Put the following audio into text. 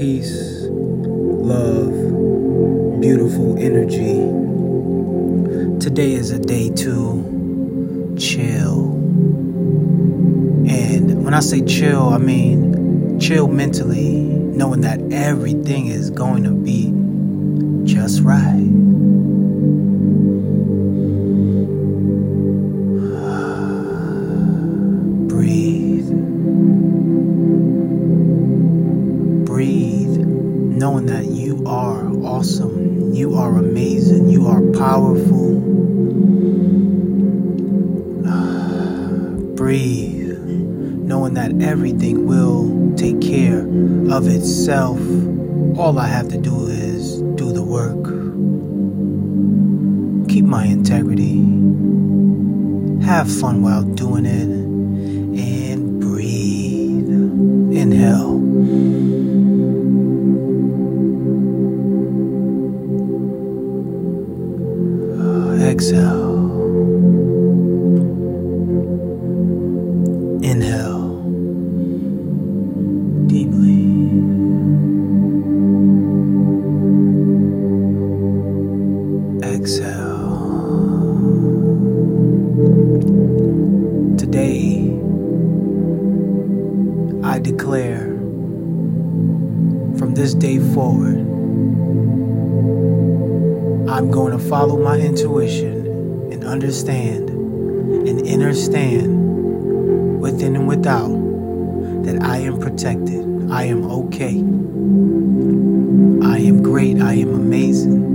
peace, love, beautiful energy. Today is a day to chill. And when I say chill, I mean chill mentally, knowing that everything is going to be just right. Knowing that you are awesome, you are amazing, you are powerful. Breathe, knowing that everything will take care of itself. All I have to do is do the work. Keep my integrity. Have fun while doing it. And breathe. Inhale. Exhale. Inhale deeply. Exhale. Today, I declare from this day forward, I'm going to follow my intuition and understand and understand within and without that I am protected. I am okay. I am great. I am amazing.